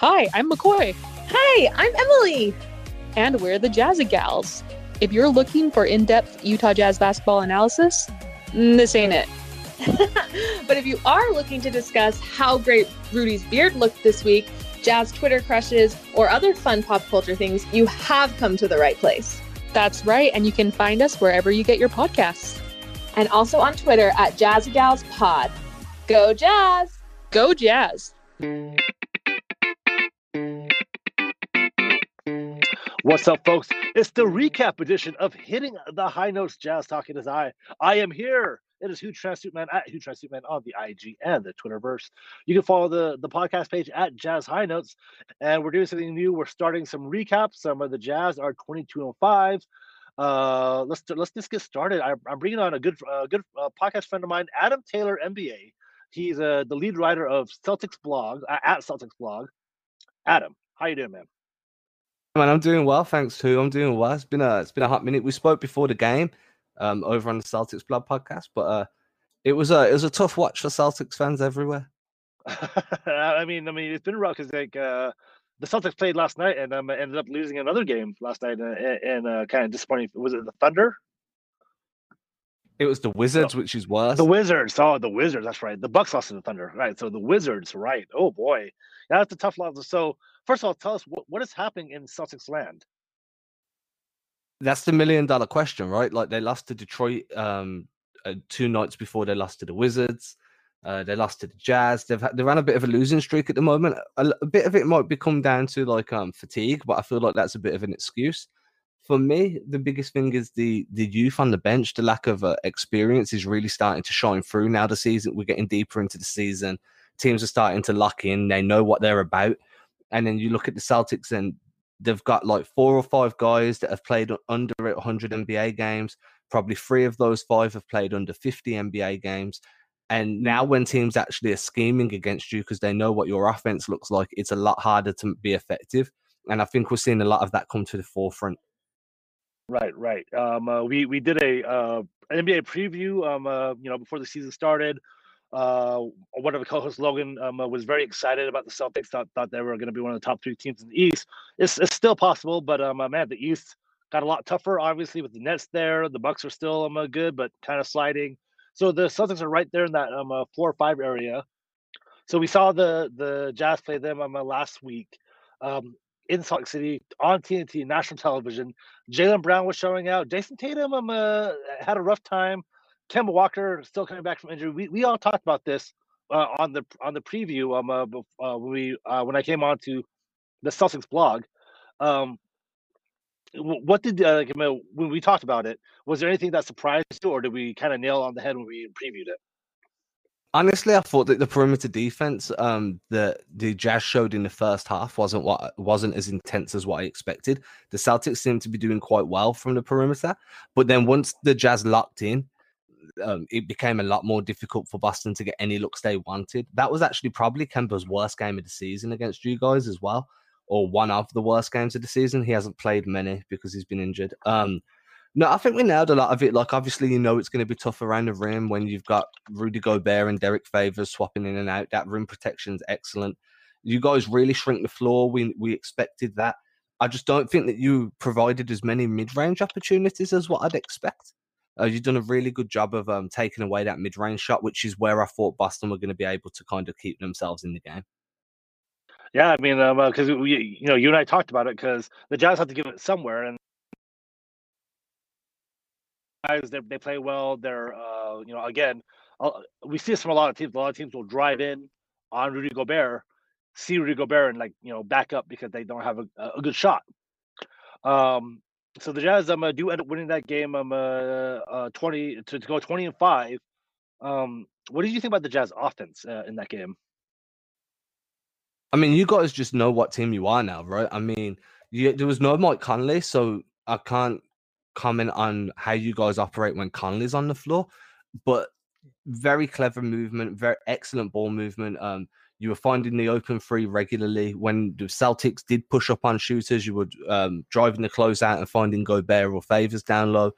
Hi, I'm McCoy. Hi, I'm Emily. And we're the Jazzy Gals. If you're looking for in depth Utah Jazz basketball analysis, mm, this ain't it. but if you are looking to discuss how great Rudy's beard looked this week, Jazz Twitter crushes, or other fun pop culture things, you have come to the right place. That's right, and you can find us wherever you get your podcasts. And also on Twitter at Jazzy Gals Pod. Go Jazz! Go Jazz! What's up, folks? It's the recap edition of Hitting the High Notes Jazz Talking as I. I am here. It is Huge Trash Man at Huge Trash Man on the IG and the Twitterverse. You can follow the, the podcast page at Jazz High Notes. And we're doing something new. We're starting some recaps. Some of the Jazz are 2205. Uh, let's let's just get started. I, am bringing on a good uh, good uh, podcast friend of mine, Adam Taylor, NBA. He's uh, the lead writer of Celtics blog at Celtics blog. Adam, how you doing, man? Man, I'm doing well, thanks to I'm doing well. It's been a it's been a hot minute. We spoke before the game, um, over on the Celtics Blog podcast, but uh, it was a it was a tough watch for Celtics fans everywhere. I mean, I mean, it's been rough because like uh, the Celtics played last night and um, ended up losing another game last night, and, and uh, kind of disappointing. Was it the Thunder? It was the Wizards, which is worse. The Wizards. Oh, the Wizards. That's right. The Bucks lost to the Thunder. Right. So the Wizards. Right. Oh boy, yeah, that's a tough loss. So first of all, tell us what, what is happening in Celtics land. That's the million dollar question, right? Like they lost to Detroit um, uh, two nights before they lost to the Wizards. Uh, they lost to the Jazz. They've had, they're on a bit of a losing streak at the moment. A, a, bit of it might become down to like um, fatigue, but I feel like that's a bit of an excuse. For me, the biggest thing is the the youth on the bench. The lack of uh, experience is really starting to shine through now. The season we're getting deeper into the season. Teams are starting to lock in. They know what they're about. And then you look at the Celtics and they've got like four or five guys that have played under 100 NBA games. Probably three of those five have played under 50 NBA games. And now, when teams actually are scheming against you because they know what your offense looks like, it's a lot harder to be effective. And I think we're seeing a lot of that come to the forefront. Right, right. Um, uh, we we did a uh, NBA preview, um, uh, you know, before the season started. Uh, one of the co-hosts, Logan, um, uh, was very excited about the Celtics. Thought thought they were going to be one of the top three teams in the East. It's, it's still possible, but um, uh, man, the East got a lot tougher. Obviously, with the Nets there, the Bucks are still um, uh, good, but kind of sliding. So the Celtics are right there in that um four or five area. So we saw the the Jazz play them um, last week um, in Salt Lake City on TNT national television. Jaylen Brown was showing out. Jayson Tatum um, uh, had a rough time. Kemba Walker still coming back from injury. We we all talked about this uh, on the on the preview um uh, uh, when we uh, when I came on to the Celtics blog. Um, what did uh, when we talked about it? Was there anything that surprised you, or did we kind of nail on the head when we previewed it? Honestly, I thought that the perimeter defense um, that the Jazz showed in the first half wasn't what wasn't as intense as what I expected. The Celtics seemed to be doing quite well from the perimeter, but then once the Jazz locked in, um, it became a lot more difficult for Boston to get any looks they wanted. That was actually probably Kemba's worst game of the season against you guys as well, or one of the worst games of the season. He hasn't played many because he's been injured. Um, no, I think we nailed a lot of it. Like, obviously, you know it's going to be tough around the rim when you've got Rudy Gobert and Derrick Favors swapping in and out. That rim protection's excellent. You guys really shrink the floor. We we expected that. I just don't think that you provided as many mid range opportunities as what I'd expect. Uh, you've done a really good job of um, taking away that mid range shot, which is where I thought Boston were going to be able to kind of keep themselves in the game. Yeah, I mean, because um, uh, you know, you and I talked about it because the Jazz have to give it somewhere, and guys they, they play well. They're, uh, you know, again, we see this from a lot of teams. A lot of teams will drive in on Rudy Gobert, see Rudy Gobert, and like you know back up because they don't have a, a good shot. Um, so the Jazz uh, do end up winning that game um uh, 20 to, to go 20 and 5 um what did you think about the Jazz offense uh, in that game? I mean you guys just know what team you are now right? I mean you, there was no Mike Conley so I can't comment on how you guys operate when Conley's on the floor but very clever movement very excellent ball movement um you were finding the open three regularly. When the Celtics did push up on shooters, you were um, driving the closeout and finding Gobert or Favors down low.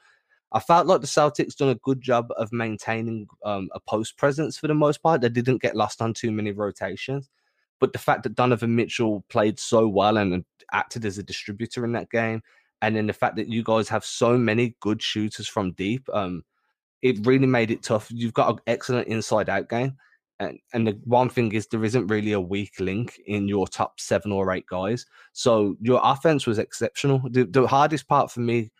I felt like the Celtics done a good job of maintaining um, a post presence for the most part. They didn't get lost on too many rotations. But the fact that Donovan Mitchell played so well and acted as a distributor in that game, and then the fact that you guys have so many good shooters from deep, um, it really made it tough. You've got an excellent inside out game. And, and the one thing is there isn't really a weak link in your top seven or eight guys. So your offense was exceptional. The, the hardest part for me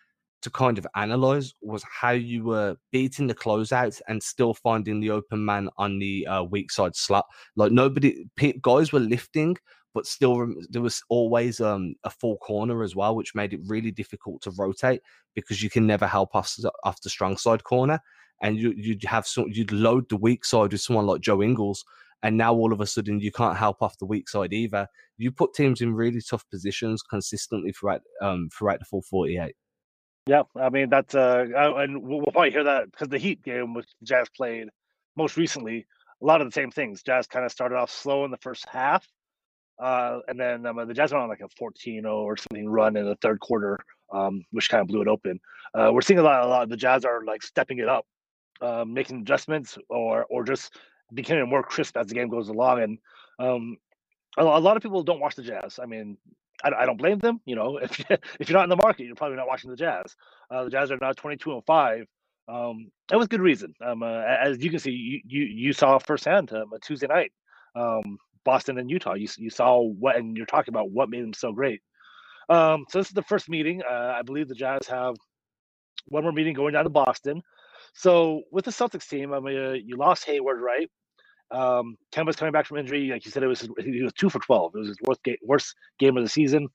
to kind of analyze was how you were beating the closeouts and still finding the open man on the uh, weak side slot. Like nobody, guys were lifting, but still there was always um, a full corner as well, which made it really difficult to rotate because you can never help off, off the strong side corner. And you, you'd have some, you'd load the weak side with someone like Joe Ingles, and now all of a sudden you can't help off the weak side either. You put teams in really tough positions consistently throughout um, throughout the full forty eight. Yeah, I mean that's uh, and we'll probably hear that because the Heat game, which Jazz played most recently, a lot of the same things. Jazz kind of started off slow in the first half, uh, and then um, the Jazz went on like a 14-0 or something run in the third quarter, um, which kind of blew it open. Uh, we're seeing a lot, a lot. The Jazz are like stepping it up, uh, making adjustments, or or just becoming more crisp as the game goes along. And um, a, a lot of people don't watch the Jazz. I mean, I, I, don't blame them. You know, if if you're not in the market, you're probably not watching the Jazz. Uh, the Jazz are now 22 and five. Um, and with good reason. Um, uh, as you can see, you you, you saw firsthand um, a Tuesday night, um, Boston and Utah. You you saw what, and you're talking about what made them so great. Um, so this is the first meeting. Uh, I believe the Jazz have one more meeting going down to Boston. So with the Celtics team, I mean, uh, you lost Hayward, right? Um, Kemba's coming back from injury. Like you said, it was he was two for twelve. It was his worst game, worst game of the season.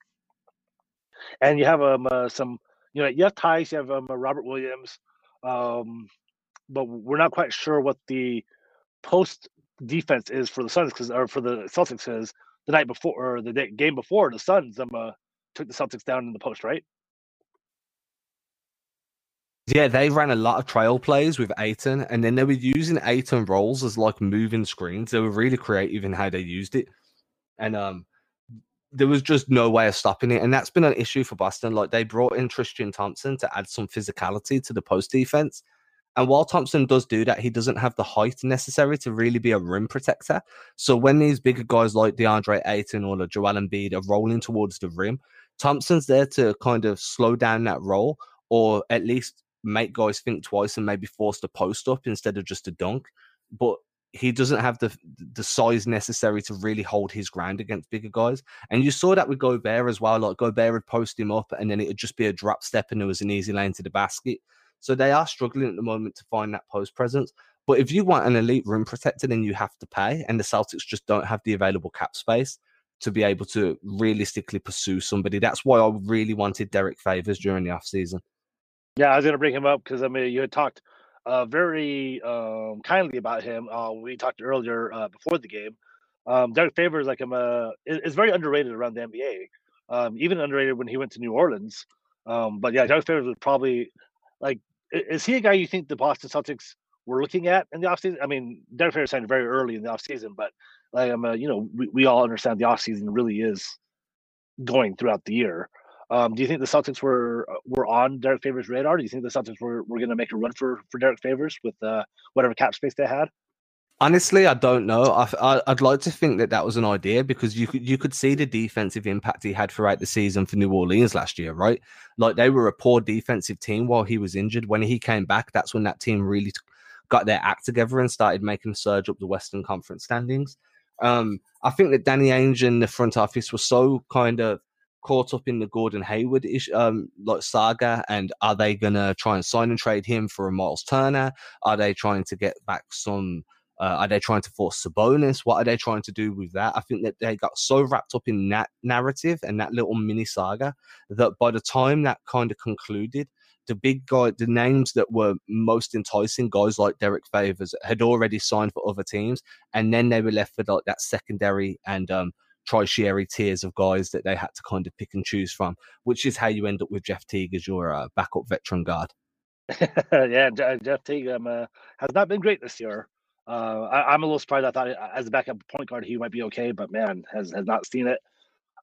And you have um uh, some, you know, you have ties. You have um, uh, Robert Williams, um, but we're not quite sure what the post defense is for the Suns because or for the Celtics because the night before or the day, game before the Suns um uh, took the Celtics down in the post, right? Yeah, they ran a lot of trail plays with Ayton, and then they were using Ayton rolls as like moving screens. They were really creative in how they used it, and um, there was just no way of stopping it. And that's been an issue for Boston. Like they brought in Tristan Thompson to add some physicality to the post defense, and while Thompson does do that, he doesn't have the height necessary to really be a rim protector. So when these bigger guys like DeAndre Ayton or the Joel Embiid are rolling towards the rim, Thompson's there to kind of slow down that roll or at least make guys think twice and maybe force the post up instead of just a dunk. But he doesn't have the the size necessary to really hold his ground against bigger guys. And you saw that with Gobert as well. Like Gobert would post him up and then it would just be a drop step and there was an easy lane to the basket. So they are struggling at the moment to find that post presence. But if you want an elite rim protector, then you have to pay. And the Celtics just don't have the available cap space to be able to realistically pursue somebody. That's why I really wanted Derrick Favors during the offseason. Yeah, I was gonna bring him up because I mean you had talked uh, very um, kindly about him. Uh, we talked earlier uh, before the game. Um, Derrick Favors like him uh, is, is, very underrated around the NBA. Um, even underrated when he went to New Orleans. Um, but yeah, Derrick Favors was probably like is he a guy you think the Boston Celtics were looking at in the offseason? I mean, Derrick Favors signed very early in the offseason, but like I'm, um, you know, we, we all understand the offseason really is going throughout the year. Um, do you think the Celtics were uh, were on Derrick Favors' radar? Do you think the Celtics were, were going to make a run for for Derrick Favors with uh, whatever cap space they had? Honestly, I don't know. I, would like to think that that was an idea because you could you could see the defensive impact he had throughout the season for New Orleans last year, right? Like they were a poor defensive team while he was injured. When he came back, that's when that team really got their act together and started making a surge up the Western Conference standings. Um, I think that Danny Ainge and the front office were so kind of caught up in the Gordon Hayward ish, um, like saga, and are they gonna try and sign and trade him for a Myles Turner? Are they trying to get back some? Uh, are they trying to force Sabonis? What are they trying to do with that? I think that they got so wrapped up in that narrative and that little mini saga that by the time that kind of concluded, the big guy, the names that were most enticing, guys like Derrick Favors, had already signed for other teams, and then they were left with like that secondary and um, tertiary tiers of guys that they had to kind of pick and choose from, which is how you end up with Jeff Teague as your uh, backup veteran guard. yeah, Jeff Teague um, uh, has not been great this year. Uh, I, am a little surprised. I thought uh, as a backup point guard he might be okay, but man, has has not seen it.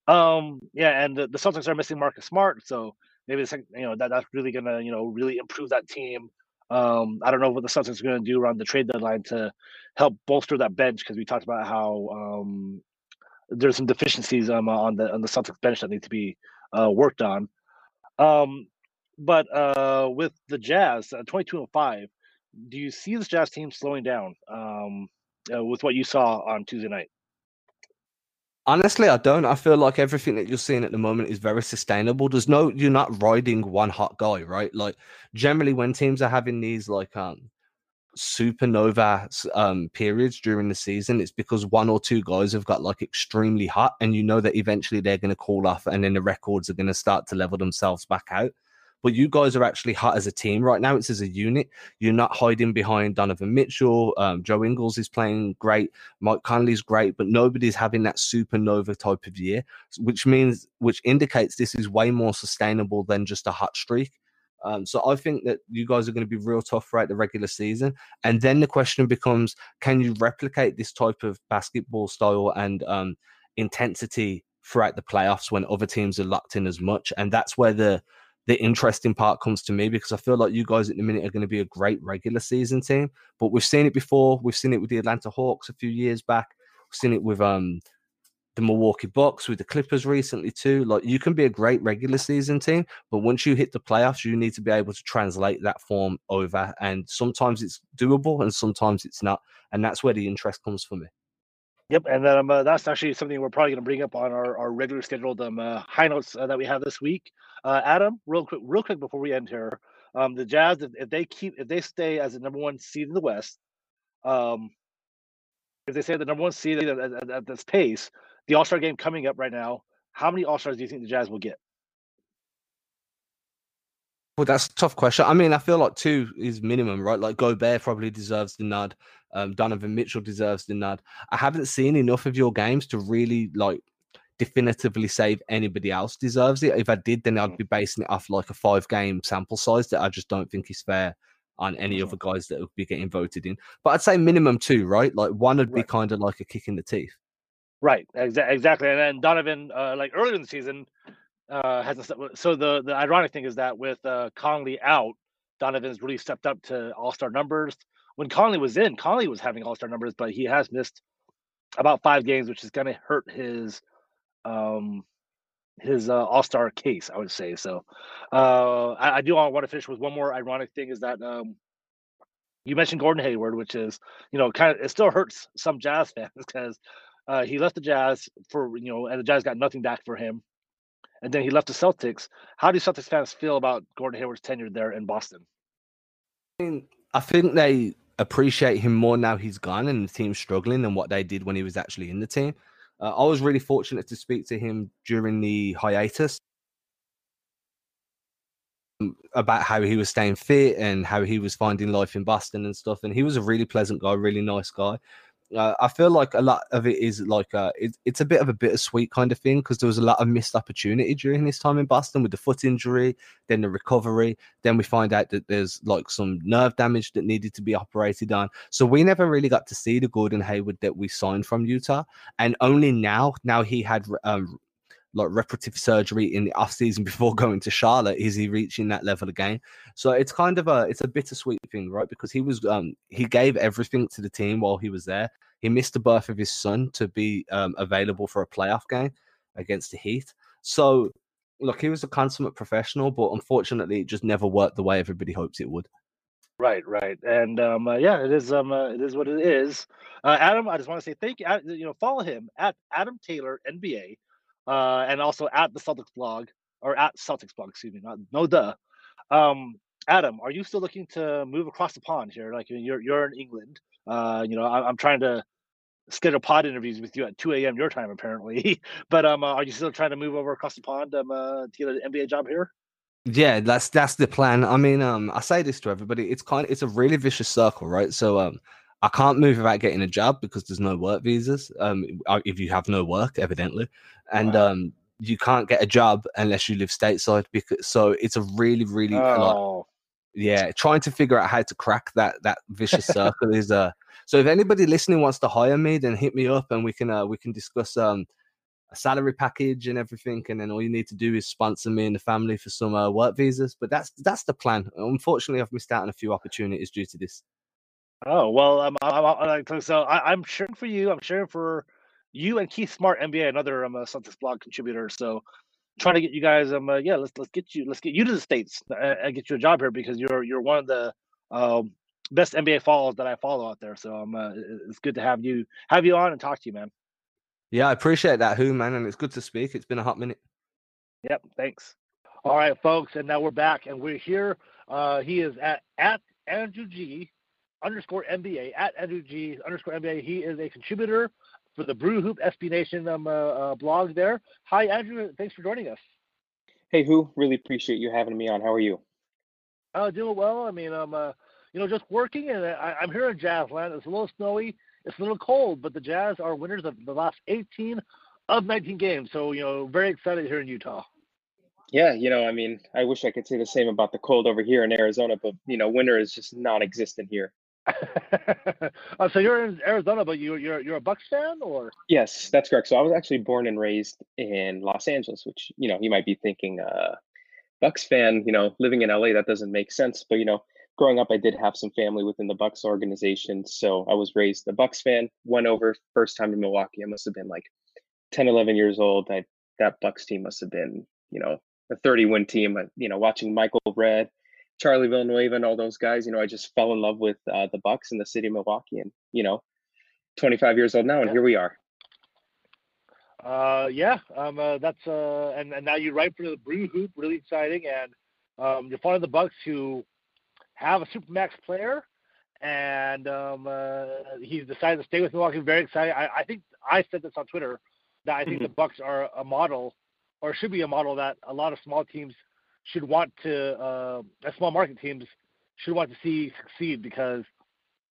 Um, yeah, and the, the Celtics are missing Marcus Smart, so maybe the second, you know that that's really gonna you know really improve that team. Um, I don't know what the Celtics are to do around the trade deadline to help bolster that bench because we talked about how um, there's some deficiencies um, on the on the Celtics bench that need to be uh, worked on. Um, but uh, with the Jazz, uh, 22 and five, do you see this Jazz team slowing down um, uh, with what you saw on Tuesday night? Honestly, I don't. I feel like everything that you're seeing at the moment is very sustainable. There's no, you're not riding one hot guy, right? Like generally, when teams are having these like um supernova um periods during the season, it's because one or two guys have got like extremely hot, and you know that eventually they're going to cool off, and then the records are going to start to level themselves back out but you guys are actually hot as a team right now. It's as a unit. You're not hiding behind Donovan Mitchell. Um, Joe Ingles is playing great. Mike Conley's great, but nobody's having that supernova type of year, which means, which indicates this is way more sustainable than just a hot streak. Um, so I think that you guys are going to be real tough throughout the regular season. And then the question becomes, can you replicate this type of basketball style and um, intensity throughout the playoffs when other teams are locked in as much? And that's where the the interesting part comes to me because I feel like you guys at the minute are going to be a great regular season team. But we've seen it before. We've seen it with the Atlanta Hawks a few years back. We've seen it with um the Milwaukee Bucks, with the Clippers recently too. Like you can be a great regular season team, but once you hit the playoffs, you need to be able to translate that form over. And sometimes it's doable, and sometimes it's not. And that's where the interest comes for me. Yep, and then um, uh, that's actually something we're probably going to bring up on our, our regular scheduled um, uh, high notes uh, that we have this week. Uh, Adam, real quick, real quick before we end here, um, the Jazz, if, if, they keep, if they stay as the number one seed in the West, um, if they stay the number one seed at, at, at this pace, the All Star game coming up right now, how many All Stars do you think the Jazz will get? Well, that's a tough question. I mean, I feel like two is minimum, right? Like Gobert probably deserves the nod. Um, Donovan Mitchell deserves the nod. I haven't seen enough of your games to really like definitively say if anybody else deserves it. If I did, then I'd mm. be basing it off like a five game sample size that I just don't think is fair on any other guys that would be getting voted in. But I'd say minimum two, right? Like one would be right. kind of like a kick in the teeth. Right, exa- exactly. And then Donovan, uh, like earlier in the season, uh, has a, so the the ironic thing is that with uh, Conley out, Donovan's really stepped up to All Star numbers. When Conley was in, Conley was having All Star numbers, but he has missed about five games, which is going to hurt his um his uh, All Star case. I would say so. Uh, I, I do want to finish with one more ironic thing is that um, you mentioned Gordon Hayward, which is you know kind of it still hurts some Jazz fans because uh, he left the Jazz for you know and the Jazz got nothing back for him and then he left the Celtics. How do Celtics fans feel about Gordon Hayward's tenure there in Boston? I, mean, I think they appreciate him more now he's gone and the team's struggling than what they did when he was actually in the team. Uh, I was really fortunate to speak to him during the hiatus um, about how he was staying fit and how he was finding life in Boston and stuff. And he was a really pleasant guy, really nice guy uh, I feel like a lot of it is like uh, it, it's a bit of a bittersweet kind of thing because there was a lot of missed opportunity during his time in Boston with the foot injury, then the recovery. Then we find out that there's like some nerve damage that needed to be operated on. So we never really got to see the Gordon Hayward that we signed from Utah, and only now, now he had um, like reparative surgery in the off season before going to Charlotte? Is he reaching that level again? So it's kind of a it's a bittersweet thing, right? Because he was um he gave everything to the team while he was there. He missed the birth of his son to be um, available for a playoff game against the Heat. So look, he was a consummate professional, but unfortunately, it just never worked the way everybody hopes it would. Right, right, and um, uh, yeah, it is. Um, uh, it is what it is. Uh, Adam, I just want to say thank you. You know, follow him at Adam Taylor NBA uh, and also at the Celtics blog or at Celtics blog, excuse me, not no duh. Um, Adam, are you still looking to move across the pond here? Like you're you're in England. Uh, you know, I, am trying to schedule pod interviews with you at 2 a.m. your time apparently. but um, uh, are you still trying to move over across the pond um, uh, to get an NBA job here? Yeah, that's that's the plan. I mean, um, I say this to everybody. It's kind of it's a really vicious circle, right? So um, I can't move without getting a job because there's no work visas. Um, if you have no work, evidently, and wow. um, you can't get a job unless you live stateside. Because so it's a really, really oh. like, yeah, trying to figure out how to crack that that vicious circle is uh. So if anybody listening wants to hire me, then hit me up and we can uh, we can discuss um a salary package and everything, and then all you need to do is sponsor me and the family for some uh, work visas. But that's that's the plan. Unfortunately, I've missed out on a few opportunities due to this. Oh well, um, I, I, I, so I, am cheering for you. I'm cheering for you and Keith Smart, NBA, another um, uh, Celtics blog contributor. So trying to get you guys um uh, yeah let's let's get you let's get you to the states uh, and get you a job here because you're you're one of the um, best NBA follows that I follow out there. So um, uh, it's good to have you have you on and talk to you, man. Yeah, I appreciate that, who man, and it's good to speak. It's been a hot minute. Yep, thanks. All right, folks, and now we're back, and we're here. Uh, he is at at Andrew G underscore NBA at Andrew G underscore NBA. He is a contributor for the Brew Hoop SB Nation um, uh, uh, blog there. Hi, Andrew. Thanks for joining us. Hey, who? Really appreciate you having me on. How are you? Oh, doing well. I mean, I'm, uh, you know, just working, and I, am here in Jazzland. It's a little snowy. It's a little cold, but the Jazz are winners of the last 18 of 19 games. So, you know, very excited here in Utah. Yeah, you know, I mean, I wish I could say the same about the cold over here in Arizona, but you know, winter is just non-existent here. uh, so you're in Arizona, but you, you're you're a Bucks fan, or? Yes, that's correct. So I was actually born and raised in Los Angeles, which you know you might be thinking, uh, Bucks fan. You know, living in LA that doesn't make sense. But you know, growing up, I did have some family within the Bucks organization, so I was raised a Bucks fan. Went over first time to Milwaukee. I must have been like 10, 11 years old. I that Bucks team must have been you know a 30 win team. You know, watching Michael Redd Charlie Villanueva and all those guys, you know, I just fell in love with uh, the Bucks and the city of Milwaukee, and you know, 25 years old now, and yeah. here we are. Uh, yeah, um, uh, that's uh, and, and now you write for the Brew Hoop, really exciting, and um, you're part of the Bucks who have a supermax player, and um, uh, he's decided to stay with Milwaukee. Very excited. I, I think I said this on Twitter that I think mm-hmm. the Bucks are a model, or should be a model that a lot of small teams should want to, uh, as small market teams, should want to see succeed because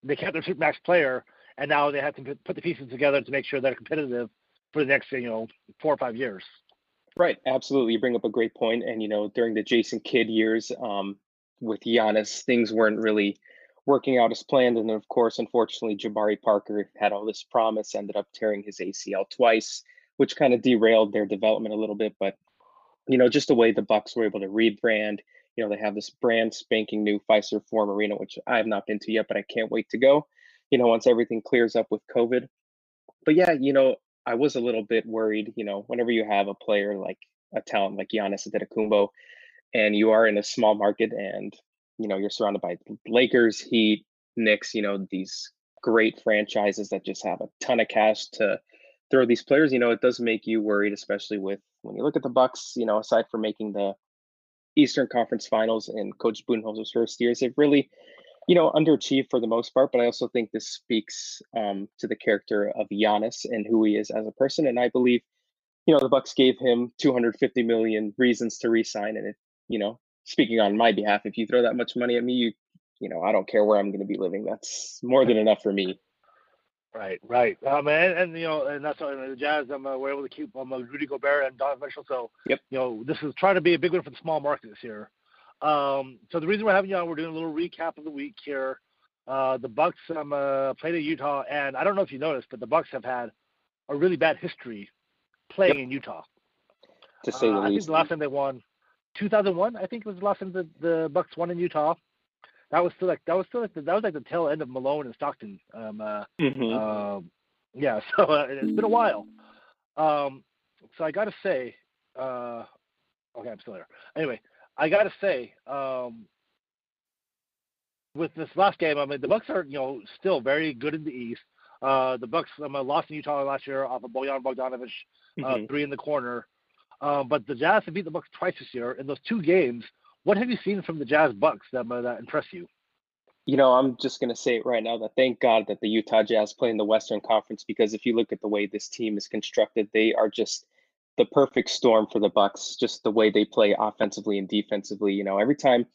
they kept their supermax player, and now they have to put the pieces together to make sure they're competitive for the next, you know, four or five years. Right, absolutely. You bring up a great point, and you know, during the Jason Kidd years um, with Giannis, things weren't really working out as planned, and then of course, unfortunately, Jabari Parker had all this promise, ended up tearing his ACL twice, which kind of derailed their development a little bit. But you know, just the way the Bucks were able to rebrand. You know, they have this brand spanking new Fiserv Forum Arena, which I have not been to yet, but I can't wait to go. You know, once everything clears up with COVID. But yeah, you know, I was a little bit worried. You know, whenever you have a player like a talent like Giannis Antetokounmpo, and you are in a small market, and you know you're surrounded by Lakers, Heat, Knicks. You know these great franchises that just have a ton of cash to throw these players. You know, it does make you worried, especially with when you look at the Bucks, you know, aside from making the Eastern Conference Finals in Coach Budenholzer's first years, they've really, you know, underachieved for the most part. But I also think this speaks um, to the character of Giannis and who he is as a person. And I believe, you know, the Bucks gave him 250 million reasons to resign. And it, you know, speaking on my behalf, if you throw that much money at me, you, you know, I don't care where I'm going to be living. That's more than enough for me. Right, right. Um, and, and you know, and that's why the Jazz. Um, uh, we're able to keep um, uh, Rudy Gobert and Donovan Mitchell. So, yep. You know, this is trying to be a big one for the small market this year. Um, so the reason we're having you on, we're doing a little recap of the week here. Uh, the Bucks um, uh, played at Utah, and I don't know if you noticed, but the Bucks have had a really bad history playing yep. in Utah. To say the uh, least. I think the last time they won, 2001. I think it was the last time the, the Bucks won in Utah that was still like that was still like the, that was like the tail end of Malone and Stockton. Um, uh, mm-hmm. uh, yeah, so uh, it's been a while. Um, so I got to say, uh, okay, I'm still there. Anyway, I got to say, um, with this last game, I mean, the Bucks are you know still very good in the East. Uh, the Bucks um, lost in Utah last year off of Bojan Bogdanovic, uh, mm-hmm. three in the corner. Um, but the Jazz have beat the Bucks twice this year. In those two games, what have you seen from the Jazz Bucks that uh, that impress you? You know, I'm just going to say it right now that thank God that the Utah Jazz play in the Western Conference because if you look at the way this team is constructed, they are just the perfect storm for the Bucks. Just the way they play offensively and defensively. You know, every time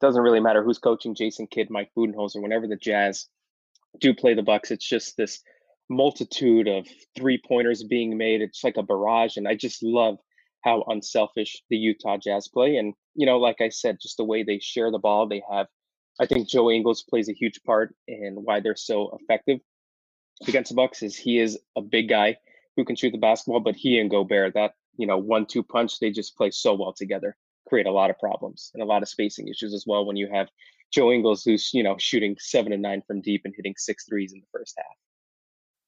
doesn't really matter who's coaching Jason Kidd, Mike Budenholzer. Whenever the Jazz do play the Bucks, it's just this multitude of three pointers being made. It's like a barrage, and I just love how unselfish the Utah Jazz play. And, you know, like I said, just the way they share the ball, they have, I think Joe Ingles plays a huge part in why they're so effective against the Bucks is he is a big guy who can shoot the basketball, but he and Gobert, that, you know, one two punch, they just play so well together, create a lot of problems and a lot of spacing issues as well when you have Joe Ingles who's, you know, shooting seven and nine from deep and hitting six threes in the first half.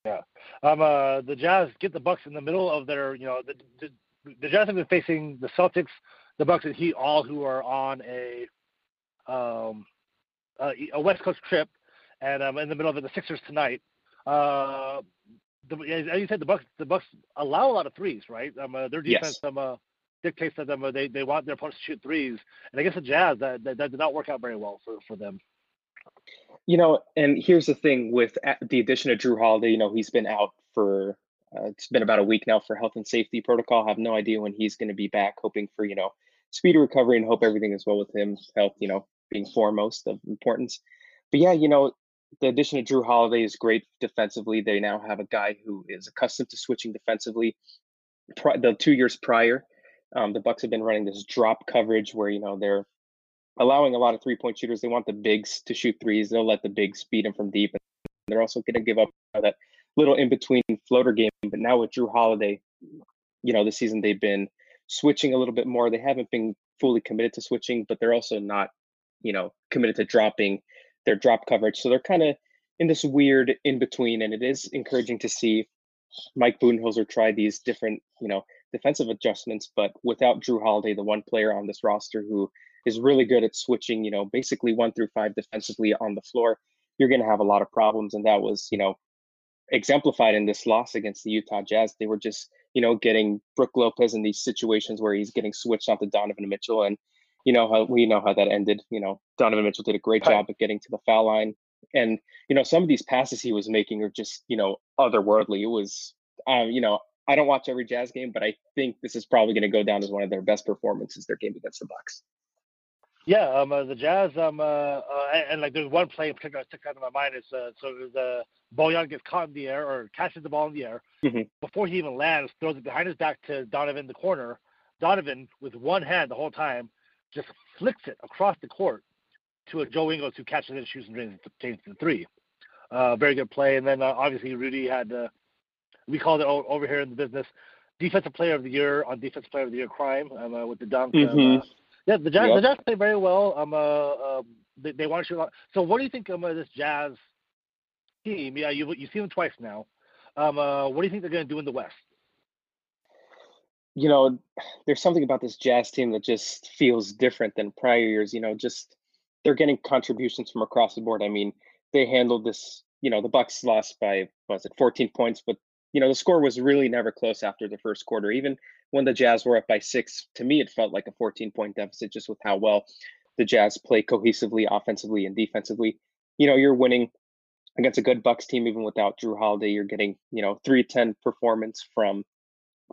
Yeah. Um. Uh. The Jazz get the Bucks in the middle of their. You know, the the, the Jazz have been facing the Celtics, the Bucks, and Heat, all who are on a um a West Coast trip, and um in the middle of it, the Sixers tonight. Uh. The, as you said, the Bucks the Bucks allow a lot of threes, right? Um, uh, their defense yes. um, uh, dictates that them uh, they they want their opponents to shoot threes, and I guess the Jazz that, that, that did not work out very well for for them. You know, and here's the thing with the addition of Jrue Holiday. You know, he's been out for uh, it's been about a week now for health and safety protocol. I have no idea when he's going to be back. Hoping for you know speedy recovery and hope everything is well with him. Health, you know, being foremost of importance. But yeah, you know, the addition of Jrue Holiday is great defensively. They now have a guy who is accustomed to switching defensively. The two years prior, um, the Bucks have been running this drop coverage where you know they're allowing a lot of three point shooters. They want the bigs to shoot threes. They'll let the bigs beat them from deep. And they're also going to give up that little in between floater game. But now with Jrue Holiday, you know, this season they've been switching a little bit more. They haven't been fully committed to switching, but they're also not, you know, committed to dropping their drop coverage. So they're kind of in this weird in between. And it is encouraging to see Mike Budenholzer try these different, you know, defensive adjustments. But without Jrue Holiday, the one player on this roster who is really good at switching, you know, basically one through five defensively on the floor, you're going to have a lot of problems. And that was, you know, exemplified in this loss against the Utah Jazz. They were just, you know, getting Brook Lopez in these situations where he's getting switched onto Donovan Mitchell. And, you know, how we know how that ended. You know, Donovan Mitchell did a great job of getting to the foul line. And, you know, some of these passes he was making are just, you know, otherworldly. It was, um, you know, I don't watch every Jazz game, but I think this is probably going to go down as one of their best performances, their game against the Bucks. Yeah, um, uh, the Jazz, um, uh, uh, and, and, like there's one play in particular that sticks out in my mind is uh, so the Bojan gets caught in the air or catches the ball in the air mm-hmm. before he even lands, throws it behind his back to Donovan in the corner. Donovan, with one hand the whole time, just flicks it across the court to a Joe Ingles who catches it, and shoots and drains it the three. Uh, very good play, and then uh, obviously Rudy had uh, we called it over here in the business defensive player of the year on defensive player of the year crime um, uh, with the dunk. Mm-hmm. Um, uh, yeah, the Jazz, yep. the Jazz play very well. Um, uh, um, they, they want to shoot a lot. So, what do you think um, of this Jazz team? Yeah, you you've seen them twice now. Um, uh, what do you think they're going to do in the West? You know, there's something about this Jazz team that just feels different than prior years. You know, just they're getting contributions from across the board. I mean, they handled this. You know, the Bucks lost by was it 14 points, but you know, the score was really never close after the first quarter. Even when the Jazz were up by six, to me, it felt like a 14 point deficit just with how well the Jazz play cohesively, offensively, and defensively. You know, you're winning against a good Bucks team, even without Jrue Holiday. You're getting, you know, 310 performance from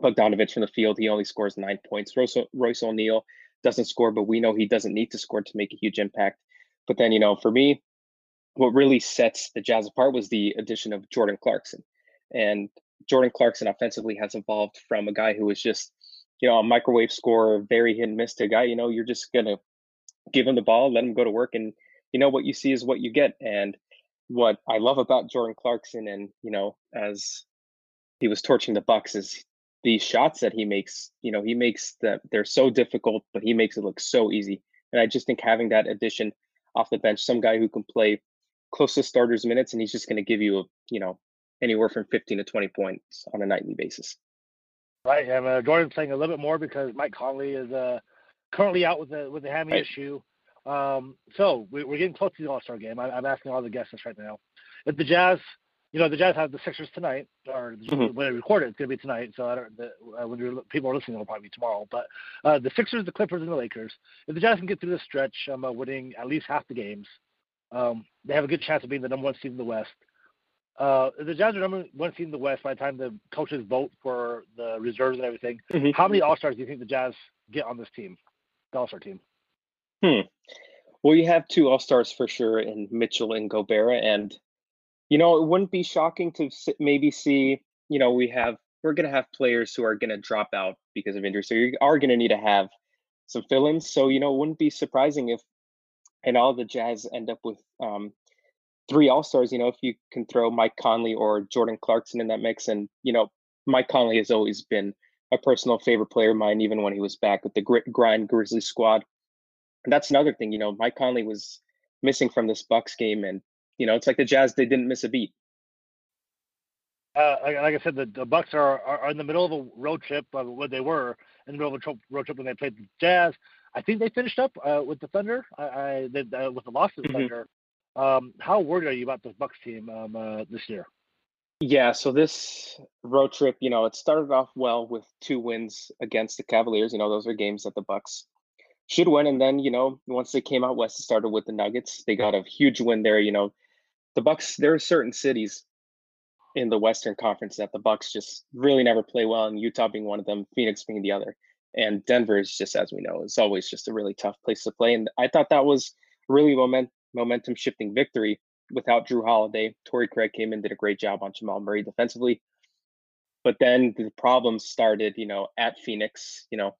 Bogdanovic from the field. He only scores nine points. Royce, Royce O'Neale doesn't score, but we know he doesn't need to score to make a huge impact. But then, you know, for me, what really sets the Jazz apart was the addition of Jordan Clarkson. And Jordan Clarkson offensively has evolved from a guy who was just, you know, a microwave scorer, very hit and miss to a guy, you know, you're just gonna give him the ball, let him go to work, and you know what you see is what you get. And what I love about Jordan Clarkson, and you know, as he was torching the Bucks, is these shots that he makes. You know, he makes that they're so difficult, but he makes it look so easy. And I just think having that addition off the bench, some guy who can play close to starters minutes, and he's just going to give you a you know anywhere from 15 to 20 points on a nightly basis. Right, and uh, Jordan's playing a little bit more because Mike Conley is uh, currently out with the with the hammy right. issue. Um, so we, are getting close to the All Star game. I, am asking all the guests this right now. If the Jazz, you know, the Jazz have the Sixers tonight, or mm-hmm. when I record it, it's going to be tonight. So I don't. The, uh, when people are listening, it'll probably be tomorrow. But uh, the Sixers, the Clippers, and the Lakers. If the Jazz can get through this stretch, um, uh, winning at least half the games, um, they have a good chance of being the number one seed in the West. Uh, the Jazz are number one seed in the West by the time the coaches vote for the reserves and everything. Mm-hmm. How many All Stars do you think the Jazz get on this team, the All Star team? Hmm. Well, you have two All Stars for sure in Mitchell and Gobert, and you know it wouldn't be shocking to maybe see. You know, we have we're going to have players who are going to drop out because of injury, so you are going to need to have some fill-ins. So you know, it wouldn't be surprising if and all the Jazz end up with um, three All Stars, you know, if you can throw Mike Conley or Jordan Clarkson in that mix, and you know, Mike Conley has always been a personal favorite player of mine, even when he was back with the Grit Grind Grizzly squad. And that's another thing, you know, Mike Conley was missing from this Bucks game, and you know, it's like the Jazz they didn't miss a beat. Uh, like, like, I said, the, the Bucks are, are, are in the middle of a road trip. Uh, what they were in the middle of a road trip when they played the Jazz. I think they finished up uh, with the Thunder. I, I they, uh, with the loss of the mm-hmm. Thunder. Um, how worried are you about the Bucks team um, uh, this year? Yeah, so this road trip, you know, it started off well with two wins against the Cavaliers. You know, those are games that the Bucks should win. And then, you know, once they came out west, it started with the Nuggets. They got a huge win there. You know, the Bucks. There are certain cities in the Western Conference that the Bucks just really never play well, and Utah being one of them, Phoenix being the other. And Denver is just, as we know, is always just a really tough place to play. And I thought that was really moment momentum shifting victory without Jrue Holiday. Torrey Craig came in, did a great job on Jamal Murray defensively. But then the problems started, you know, at Phoenix, you know,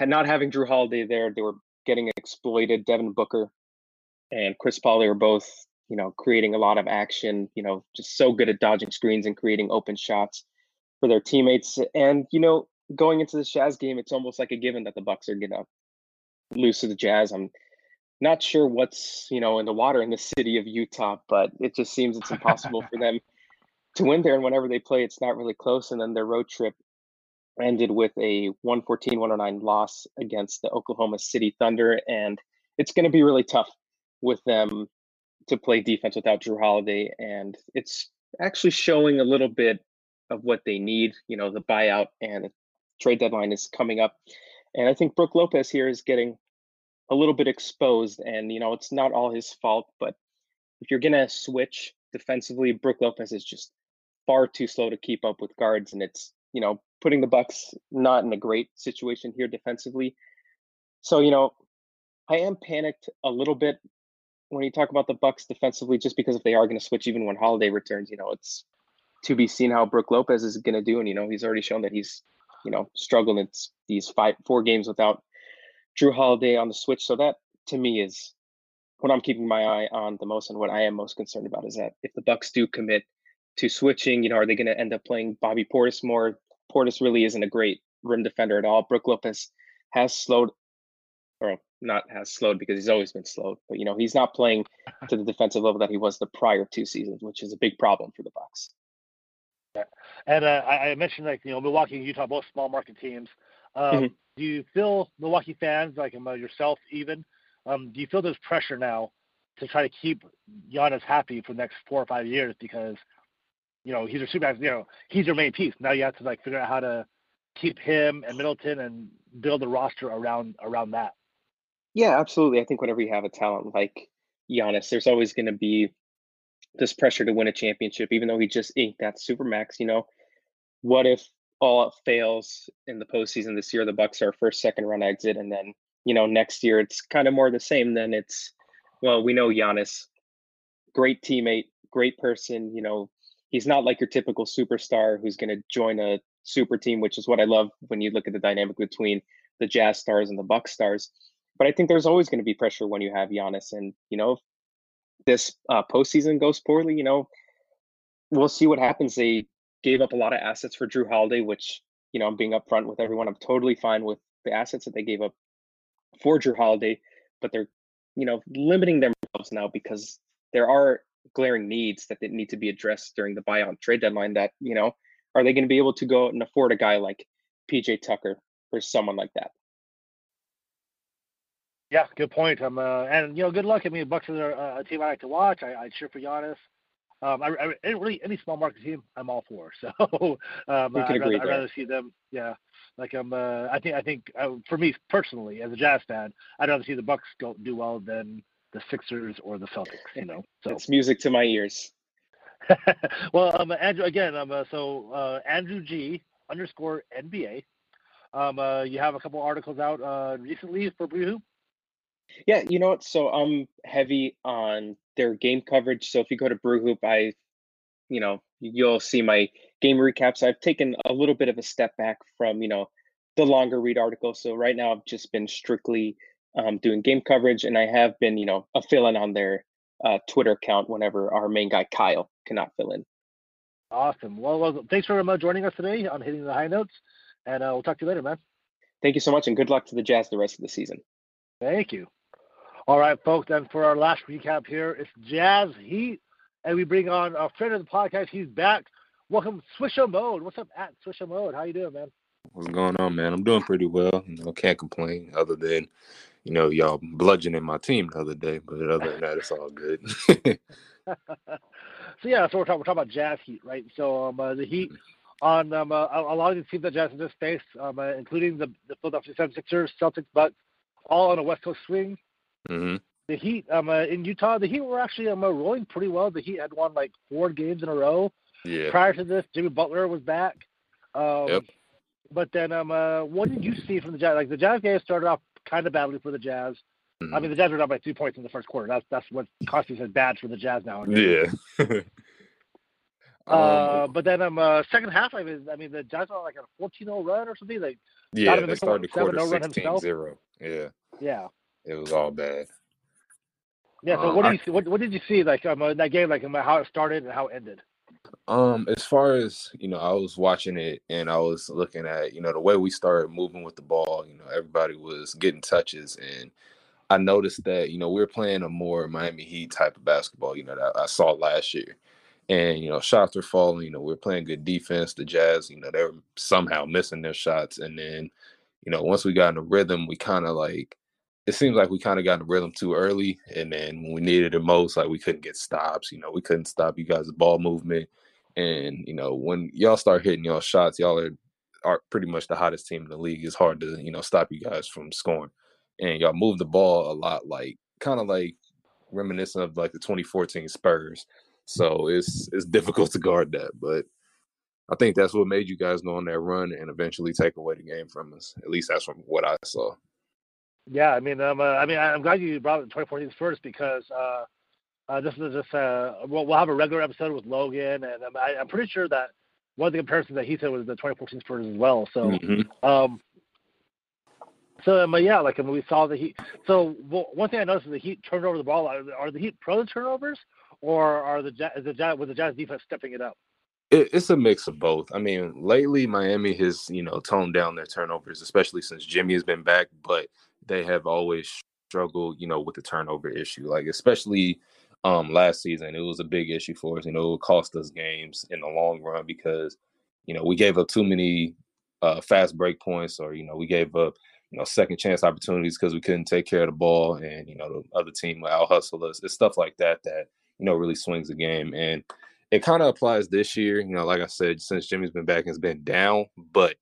not having Jrue Holiday there, they were getting exploited. Devin Booker and Chris Paul, they were both, you know, creating a lot of action, you know, just so good at dodging screens and creating open shots for their teammates. And, you know, going into the Jazz game, it's almost like a given that the Bucks are gonna lose to the Jazz. I'm not sure what's you know in the water in the city of Utah, but it just seems it's impossible for them to win there. And whenever they play, it's not really close. And then their road trip ended with a 114-109 loss against the Oklahoma City Thunder, and it's going to be really tough with them to play defense without Jrue Holiday. And it's actually showing a little bit of what they need. You know, the buyout and the trade deadline is coming up. And I think Brook Lopez here is getting a little bit exposed, and you know it's not all his fault. But if you're gonna switch defensively, Brook Lopez is just far too slow to keep up with guards, and it's you know putting the Bucks not in a great situation here defensively. So you know, I am panicked a little bit when you talk about the Bucks defensively, just because if they are going to switch, even when Holiday returns, you know, it's to be seen how Brook Lopez is going to do, and you know, he's already shown that he's you know struggled in these five four games without Jrue Holiday on the switch. So that to me is what I'm keeping my eye on the most, and what I am most concerned about is that if the Bucks do commit to switching, you know, are they going to end up playing Bobby Portis more? Portis really isn't a great rim defender at all. Brook Lopez has slowed, or not has slowed because he's always been slowed, but you know he's not playing to the defensive level that he was the prior two seasons, which is a big problem for the Bucks. And uh, I, I mentioned like you know Milwaukee and Utah both small market teams. Um, mm-hmm. Do you feel Milwaukee fans, like um, yourself even, um, do you feel there's pressure now to try to keep Giannis happy for the next four or five years because, you know, he's a super, you know, he's your main piece. Now you have to like figure out how to keep him and Middleton and build a roster around around that. Yeah, absolutely. I think whenever you have a talent like Giannis, there's always going to be this pressure to win a championship, even though he just inked that super max. You know, what if all fails in the postseason this year, the Bucks are first, second run exit, and then you know next year it's kind of more the same. Then it's well, we know Giannis, great teammate, great person. You know, he's not like your typical superstar who's going to join a super team, which is what I love when you look at the dynamic between the Jazz stars and the Bucks stars. But I think there's always going to be pressure when you have Giannis, and you know, if this uh, postseason goes poorly, you know, we'll see what happens. They gave up a lot of assets for Jrue Holiday, which, you know, I'm being upfront with everyone. I'm totally fine with the assets that they gave up for Jrue Holiday, but they're, you know, limiting themselves now because there are glaring needs that need to be addressed during the buyout trade deadline that, you know, are they going to be able to go and afford a guy like PJ Tucker or someone like that? Yeah, good point. Um, uh, and you know, good luck. I mean, Bucks are a team I like to watch. I, I cheer for Giannis. Um, I, I really any small market team I'm all for. So um, I'd, rather, I'd rather see them. Yeah, like I'm. Um, uh, I think I think uh, for me personally, as a Jazz fan, I'd rather see the Bucks go do well than the Sixers or the Celtics. You know, so it's music to my ears. well, um, Andrew again. Um, uh, so uh, Andrew G underscore NBA. Um, uh, you have a couple articles out uh, recently for Blue yeah, you know what? So I'm heavy on their game coverage. So if you go to Brew Hoop, I, you know, you'll see my game recaps. I've taken a little bit of a step back from, you know, the longer read articles. So right now I've just been strictly um, doing game coverage, and I have been, you know, a fill in on their uh, Twitter account whenever our main guy Kyle cannot fill in. Awesome. Well, well thanks for uh, joining us today on hitting the high notes, and uh, we'll talk to you later, man. Thank you so much, and good luck to the Jazz the rest of the season. Thank you. All right, folks, and for our last recap here, it's Jazz Heat, and we bring on a friend of the podcast. He's back welcome Swisher Mode. What's up at Swisher Mode? How you doing, man? What's going on, man? I'm doing pretty well. You know, can't complain. Other than, you know, y'all bludgeoning my team the other day, but other than that, it's all good. so yeah, so we're talking, we're talking about Jazz Heat, right? So um, uh, the Heat on um, uh, a lot of the teams that Jazz just faced, um, uh, including the, the Philadelphia 76ers, Celtics, Bucks, all on a West Coast swing. Mm-hmm. The Heat um, uh, in Utah, the Heat were actually um, uh, rolling pretty well. The Heat had won like four games in a row. Yeah. Prior to this, Jimmy Butler was back. Um, Yep. But then, um, uh, what did you see from the Jazz? Like the Jazz game started off kind of badly for the Jazz. I Mhm. mean, the Jazz were down by two points in the first quarter. That's that's what constitutes bad for the Jazz now. Yeah. Uh, um, but then um, uh, second half, I mean, I mean, the Jazz were like a 14-0 run or something. Like, yeah, they started the quarter 7-0 run himself. 16-0. Yeah, yeah, it was all bad. yeah. So Um, what do I- you see? What, what did you see like um, uh, that game? Like how it started and how it ended? Um, as far as you know, I was watching it and I was looking at you know the way we started moving with the ball. You know, everybody was getting touches, and I noticed that you know we were playing a more Miami Heat type of basketball. You know that I saw last year, and you know shots were falling. You know we were playing good defense. The Jazz, you know, they were somehow missing their shots, and then you know once we got in the rhythm, we kind of like it seems like we kind of got in the rhythm too early, and then when we needed it most, like we couldn't get stops. You know, we couldn't stop you guys' ball movement, and you know when y'all start hitting y'all shots, y'all are are pretty much the hottest team in the league. It's hard to you know stop you guys from scoring, and y'all move the ball a lot, like kind of like reminiscent of like the 2014 Spurs. So it's it's difficult to guard that, but I think that's what made you guys go on that run and eventually take away the game from us. At least that's from what I saw. Yeah, I mean, um, uh, I mean, I'm glad you brought up the 2014 Spurs because uh, uh, this is just uh, we'll, we'll have a regular episode with Logan, and um, I, I'm pretty sure that one of the comparisons that he said was the 2014 Spurs as well. So, Mhm. um, so um, yeah, like I mean, we saw the Heat. So well, one thing I noticed is the Heat turned over the ball. Are, are the Heat pro turnovers, or are the is the Jazz was the Jazz defense stepping it up? It, it's a mix of both. I mean, lately Miami has you know toned down their turnovers, especially since Jimmy has been back. But they have always struggled, you know, with the turnover issue. Like especially um last season, it was a big issue for us. You know, it cost us games in the long run because you know we gave up too many uh, fast break points, or you know we gave up you know second chance opportunities because we couldn't take care of the ball, and you know the other team will out hustle us. It's stuff like that that you know really swings the game and it kind of applies this year. You know, like I said, since Jimmy's been back, it's been down, but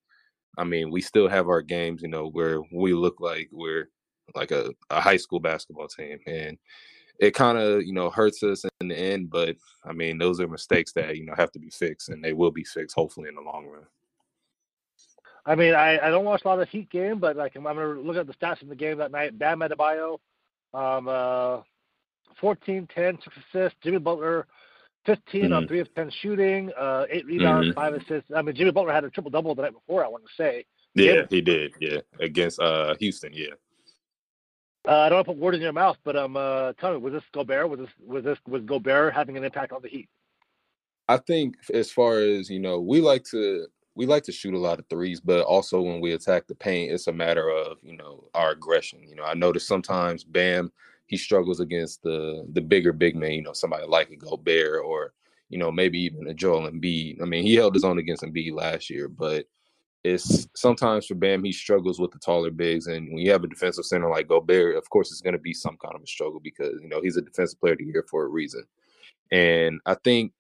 I mean, we still have our games, you know, where we look like we're like a, a high school basketball team. And it kind of, you know, hurts us in the end. But I mean, those are mistakes that, you know, have to be fixed and they will be fixed, hopefully, in the long run. I mean, I, I don't watch a lot of Heat game, but like I'm, gonna look at the stats from the game that night. Bam Adebayo, um, uh, 14, 10, six assists. Jimmy Butler, 15 on Mhm. three of 10 shooting, uh, eight rebounds, Mhm. five assists. I mean, Jimmy Butler had a triple double the night before. I want to say. Yeah, Yeah. he did. Yeah. Against uh Houston. Yeah. Uh, I don't want to put words in your mouth, but um, uh, tell me, was this Gobert? Was this was this was Gobert having an impact on the Heat? I think as far as you know, we like to we like to shoot a lot of threes, but also when we attack the paint, it's a matter of you know our aggression. You know, I notice sometimes Bam he struggles against the the bigger big man. You know, somebody like a Gobert or you know maybe even a Joel Embiid. I mean, he held his own against Embiid last year, but it's sometimes for Bam he struggles with the taller bigs, and when you have a defensive center like Gobert, of course it's going to be some kind of a struggle because you know he's a defensive player of the year for a reason. And I think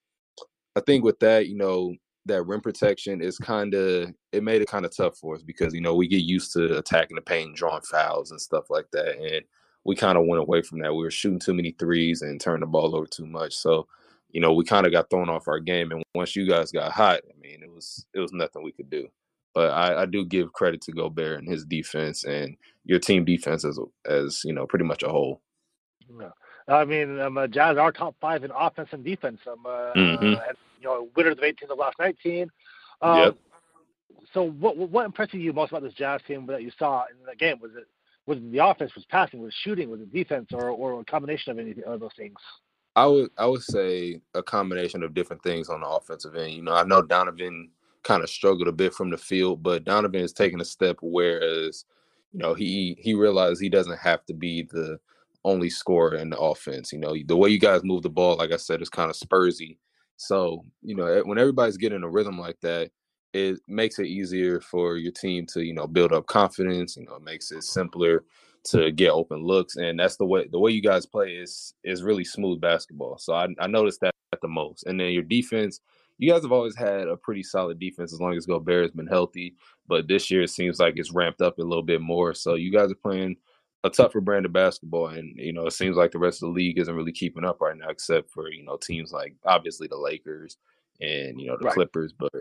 I think with that, you know, that rim protection is kind of it made it kind of tough for us because you know we get used to attacking the paint, drawing fouls and stuff like that, and we kind of went away from that. We were shooting too many threes and turning the ball over too much, so you know we kind of got thrown off our game. And once you guys got hot, I mean, it was it was nothing we could do. But I, I do give credit to Gobert and his defense and your team defense as as you know pretty much a whole. No. I mean, um, uh, Jazz are top five in offense and defense. Um, uh, Mhm. uh, and, you know, winners of 18 of the last 19. Um, Yep. So, what what impressed you most about this Jazz team that you saw in the game? Was it was the offense, was passing, was shooting, was it defense, or or a combination of any of those things? I would I would say a combination of different things on the offensive end. You know, I know Donovan kind of struggled a bit from the field, but Donovan is taking a step whereas, you know, he he realized he doesn't have to be the only scorer in the offense. You know, the way you guys move the ball, like I said, is kind of Spursy. So, you know, when everybody's getting a rhythm like that, it makes it easier for your team to, you know, build up confidence, you know, it makes it simpler to get open looks. And that's the way the way you guys play is is really smooth basketball. So I, I noticed that the most. And then your defense, you guys have always had a pretty solid defense as long as Gobert has been healthy. But this year it seems like it's ramped up a little bit more. So you guys are playing a tougher brand of basketball, and you know it seems like the rest of the league isn't really keeping up right now, except for you know teams like obviously the Lakers and you know the right. Clippers. But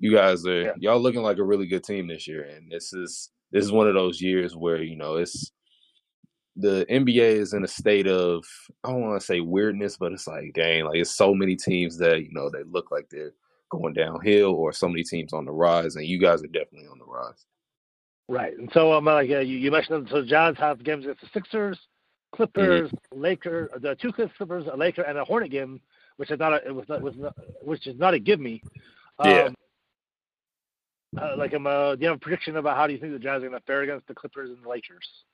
you guys are yeah. y'all looking like a really good team this year, and this is this is one of those years where you know it's the NBA is in a state of I don't want to say weirdness, but it's like dang, like it's so many teams that you know they look like they're going downhill, or so many teams on the rise, and you guys are definitely on the rise. Right, and so um, like uh, you, you mentioned, so the Jazz have games against the Sixers, Clippers, mm-hmm. Laker, the two Clippers, a Laker, and a Hornet game, which is not a, it was not, was not, which is not a give me. Um, yeah. Uh, like, um, uh, do you have a prediction about how do you think the Jazz are going to fare against the Clippers and the Lakers?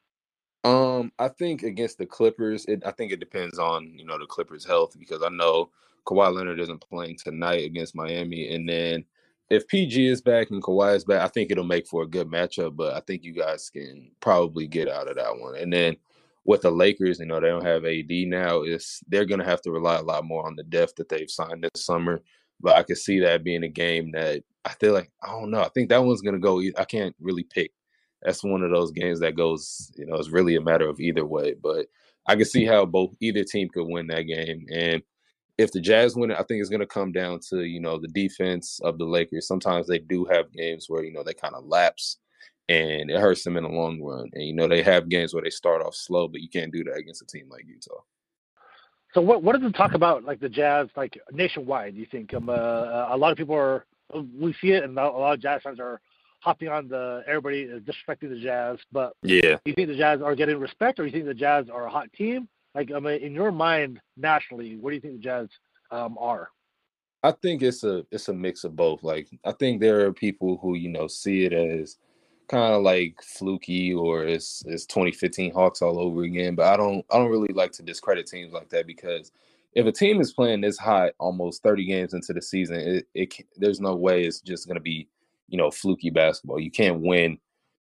Um, I think against the Clippers, it I think it depends on you know the Clippers' health because I know Kawhi Leonard isn't playing tonight against Miami, and then if PG is back and Kawhi is back, I think it'll make for a good matchup. But I think you guys can probably get out of that one. And then with the Lakers, you know they don't have AD now. Is they're gonna have to rely a lot more on the depth that they've signed this summer. But I could see that being a game that I feel like I don't know. I think that one's gonna go. I can't really pick that's one of those games that goes, you know, it's really a matter of either way. But I can see how both either team could win that game. And if the Jazz win it, I think it's to come down to you know the defense of the Lakers. Sometimes they do have games where you know they kind of lapse, and it hurts them in the long run. And you know they have games where they start off slow, but you can't do that against a team like Utah. So what what does it talk about like the Jazz like nationwide? Do you think um, uh, a lot of people are we see it, and a lot of Jazz fans are hopping on the everybody is disrespecting the Jazz, but yeah, you think the Jazz are getting respect, or you think the Jazz are a hot team? Like, I mean, in your mind, nationally, what do you think the Jazz um, are? I think it's a it's a mix of both. Like, I think there are people who you know see it as kind of like fluky or it's it's 2015 Hawks all over again. But I don't I don't really like to discredit teams like that because if a team is playing this hot almost 30 games into the season, it, it there's no way it's just going to be you know, fluky basketball. You can't win,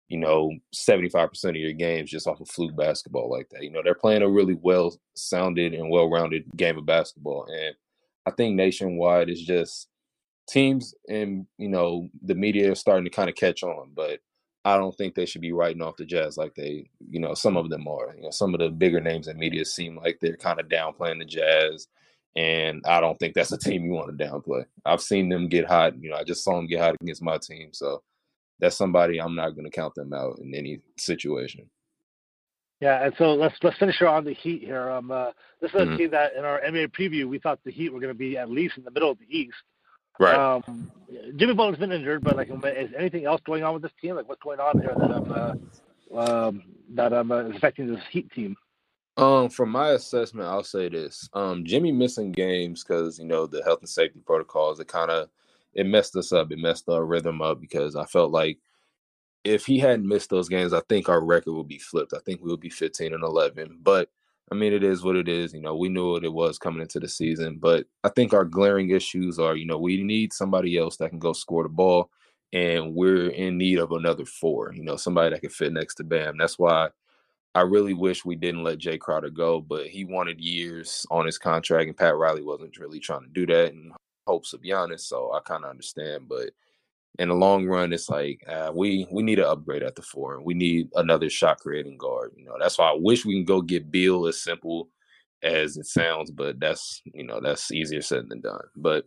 you know, 75% of your games just off of fluke basketball like that. You know, they're playing a really well sounded and well rounded game of basketball. And I think nationwide is just teams and, you know, the media are starting to kind of catch on. But I don't think they should be writing off the Jazz like they, you know, some of them are. You know, some of the bigger names in media seem like they're kind of downplaying the Jazz and I don't think that's a team you want to downplay. I've seen them get hot. You know, I just saw them get hot against my team, so that's somebody I'm not going to count them out in any situation. Yeah, and so let's let's finish on the Heat here. Um, uh, this is mm-hmm. a team that in our NBA preview we thought the Heat were going to be at least in the middle of the East. Right. Um, Jimmy Butler's been injured, but like, is anything else going on with this team? Like, what's going on here that um, uh, um, that um, uh, affecting this Heat team? Um, from my assessment, I'll say this: um, Jimmy missing games because you know the health and safety protocols. It kind of it messed us up. It messed our rhythm up because I felt like if he hadn't missed those games, I think our record would be flipped. I think we would be 15 and 11. But I mean, it is what it is. You know, we knew what it was coming into the season. But I think our glaring issues are, you know, we need somebody else that can go score the ball, and we're in need of another four. You know, somebody that can fit next to Bam. That's why I really wish we didn't let Jae Crowder go, but he wanted years on his contract, and Pat Riley wasn't really trying to do that in hopes of Giannis. So I kind of understand, but in the long run, it's like uh, we we need an upgrade at the four, and we need another shot creating guard. You know, that's why I wish we can go get Beal as simple as it sounds, but that's you know that's easier said than done. But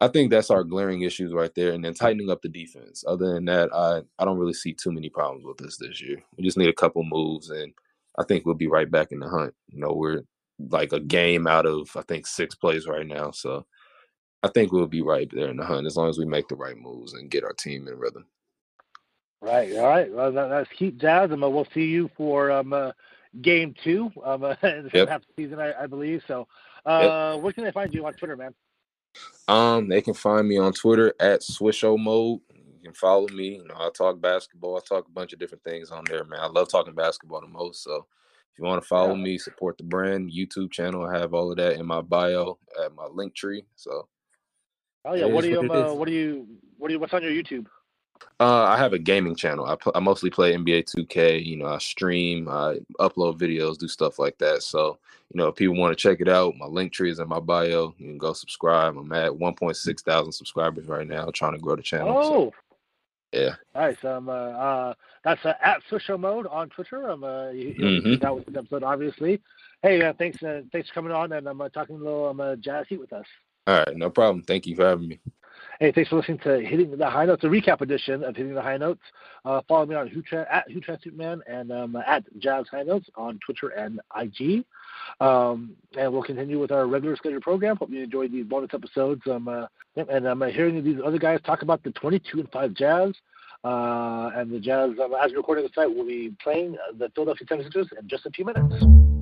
I think that's our glaring issues right there, and then tightening up the defense. Other than that, I I don't really see too many problems with us this year. We just need a couple moves, and I think we'll be right back in the hunt. You know, we're like a game out of I think six plays right now, so I think we'll be right there in the hunt as long as we make the right moves and get our team in rhythm. Right. All right. Well, that's Heat Jazz, and we'll see you for um, uh, game two um, uh, in the yep. half season, I, I, believe. So, uh, yep. where can they find you on Twitter, man? Um, they can find me on Twitter at Swisho Mode. You can follow me. You know, I talk basketball. I talk a bunch of different things on there, man. I love talking basketball the most. So if you want to follow yeah. me, support the brand, YouTube channel, I have all of that in my bio at my Linktree. So Oh yeah. It What do you what um, uh, what do you what do you what's on your YouTube? Uh, I have a gaming channel. I, pl- I mostly play NBA 2K. You know, I stream, I upload videos, do stuff like that. So, you know, if people want to check it out, my Linktree is in my bio. You can go subscribe. I'm at 1.6 thousand subscribers right now, trying to grow the channel. so, Oh, yeah. nice. Um, uh, uh that's uh, at Social Mode on Twitter. Um, uh, you, Mhm. that was the episode, obviously. Hey, uh, thanks, uh, thanks for coming on and I'm uh, talking a little um, uh, jazz heat with us. All right, no problem. Thank you for having me. Hey, thanks for listening to Hitting the High Notes, a recap edition of Hitting the High Notes. Uh, follow me on Hutra, at Who Superman and um, at Jazz High Notes on Twitter and IG. Um, and we'll continue with our regular scheduled program. Hope you enjoyed these bonus episodes. Um, uh, and I'm uh, hearing these other guys talk about the 22 and 5 Jazz. Uh, and the Jazz, um, as we're recording this will be playing the Philadelphia 76ers in just a few minutes.